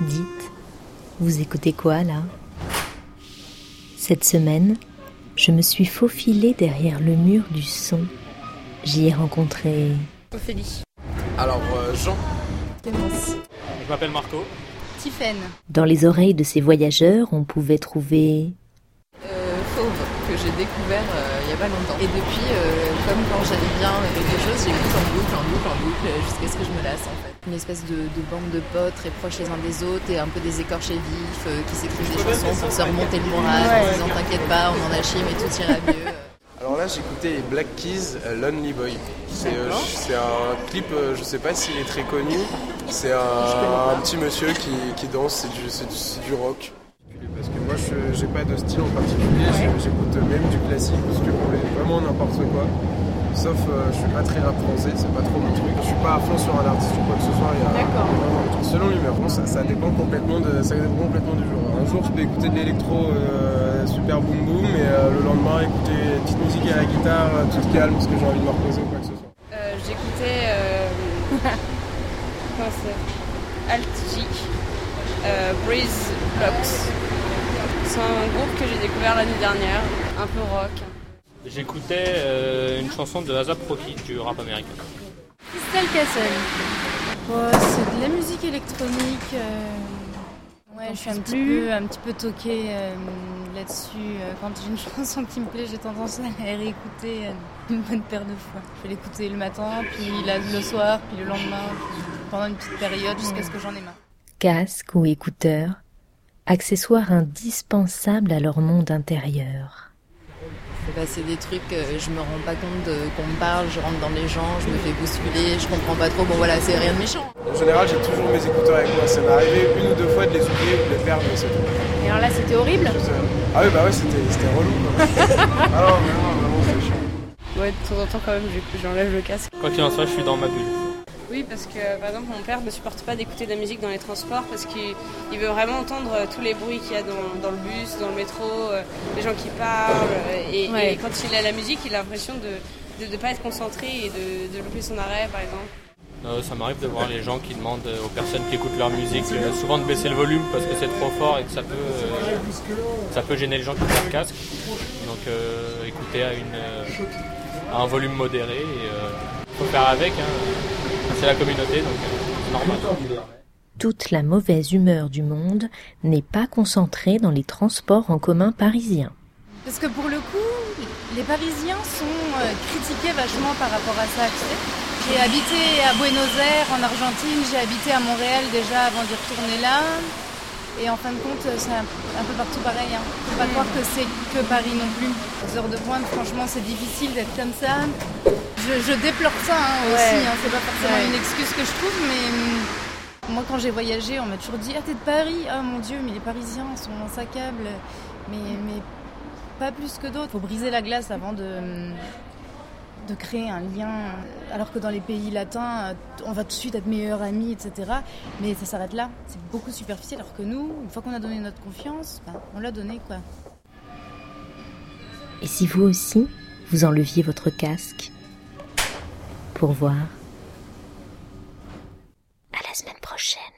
Dites, vous écoutez quoi là? Cette semaine, je me suis faufilée derrière le mur du son. J'y ai rencontré Ophélie. Alors, euh, Jean? Clémence. Je m'appelle Marco. Tiffaine. Dans les oreilles de ces voyageurs, on pouvait trouver Fauve, que j'ai découvert euh, il y a pas longtemps. Et depuis, euh, comme quand j'allais bien quelque chose, j'écoute en boucle, en boucle, en boucle, euh, jusqu'à ce que je me lasse en fait. Une espèce de, de bande de potes très proches les uns des autres et un peu des écorchés vifs euh, qui s'écrivent des chansons pour se remonter le moral en disant t'inquiète pas, on en a chié mais tout ira mieux. Alors là, j'écoutais les Black Keys, Lonely Boy. C'est euh, c'est un clip, euh, je sais pas s'il est très connu. C'est un, un petit monsieur qui, qui danse, c'est du, du rock. Moi, je j'ai pas de style en particulier, je- j'écoute même du classique, parce que vraiment n'importe quoi. Sauf, euh, je suis pas très rap français, c'est pas trop mon truc. Je suis pas à fond sur un artiste ou quoi que ce soit. il y a- vraiment- Selon l'humeur, bon, ça, ça dépend complètement de, ça dépend complètement du jour. Un jour, je peux écouter de l'électro euh, super boom boom, et euh, le lendemain, écouter une petite musique à la guitare, euh, toute calme, parce que j'ai envie de me reposer ou quoi que ce soit. J'écoutais. Comment c'est Alt J. Euh, Breeze Blocks. C'est un groupe que j'ai découvert l'année dernière, un peu rock. J'écoutais euh, une chanson de ASAP Rocky du rap américain. Crystal Castle. Ouais, c'est de la musique électronique. euh, Ouais, je suis un petit, peu, un petit peu toquée euh, là-dessus. Quand j'ai une chanson qui me plaît, j'ai tendance à la réécouter une bonne paire de fois. Je vais l'écouter le matin, puis la- le soir, puis le lendemain, puis pendant une petite période jusqu'à ce que j'en ai marre. casque ou écouteurs, accessoires indispensables à leur monde intérieur. Bah, c'est des trucs, euh, je me rends pas compte de- qu'on me parle, je rentre dans les gens, je me fais bousculer, je comprends pas trop. Bon voilà, c'est rien de méchant. En général, j'ai toujours mes écouteurs avec moi. Ça m'est arrivé une ou deux fois de les oublier ou de les perdre, mais c'est tout. Et alors là, c'était horrible. Ah oui, bah ouais, c'était c'était relou. Quoi. ah non, vraiment, c'est chiant. Ouais, de temps en temps quand même, j'enlève le casque. Quoi qu'il en soit, je suis dans ma bulle. Oui, parce que par exemple, mon père ne supporte pas d'écouter de la musique dans les transports parce qu'il il veut vraiment entendre euh, tous les bruits qu'il y a dans, dans le bus, dans le métro, euh, les gens qui parlent. euh, et, Ouais. et quand il a la musique, il a l'impression de ne pas être concentré et de, de louper son arrêt, par exemple. Euh, ça m'arrive de voir les gens qui demandent aux personnes qui écoutent leur musique euh, souvent de baisser le volume parce que c'est trop fort et que ça peut, euh, ça peut gêner les gens qui ont leur casque. Donc euh, écouter à, une, euh, à un volume modéré et euh, faut faire avec. hein. C'est la communauté donc euh, c'est normal. Toute la mauvaise humeur du monde n'est pas concentrée dans les transports en commun parisiens. Parce que pour le coup, les Parisiens sont euh, critiqués vachement par rapport à ça. tu sais. J'ai habité à Buenos Aires, en Argentine, j'ai habité à Montréal déjà avant d'y retourner là. Et en fin de compte, c'est un, peu partout pareil. Hein. Faut pas croire que c'est que Paris non plus. Aux heures de pointe, franchement, c'est difficile d'être comme ça. Je, je déplore ça hein, aussi. hein. C'est pas forcément Ouais. une excuse que je trouve, mais hum, moi, quand j'ai voyagé, on m'a toujours dit Ah, t'es de Paris Ah mon Dieu, mais les Parisiens sont insaccables. Mais, mais pas plus que d'autres. Il faut briser la glace avant de, de créer un lien. Alors que dans les pays latins, on va tout de suite être meilleurs amis, etc. Mais ça s'arrête là. C'est beaucoup superficiel. Alors que nous, une fois qu'on a donné notre confiance, ben, on l'a donné quoi. Et si vous aussi, vous enleviez votre casque pour voir. À la semaine prochaine.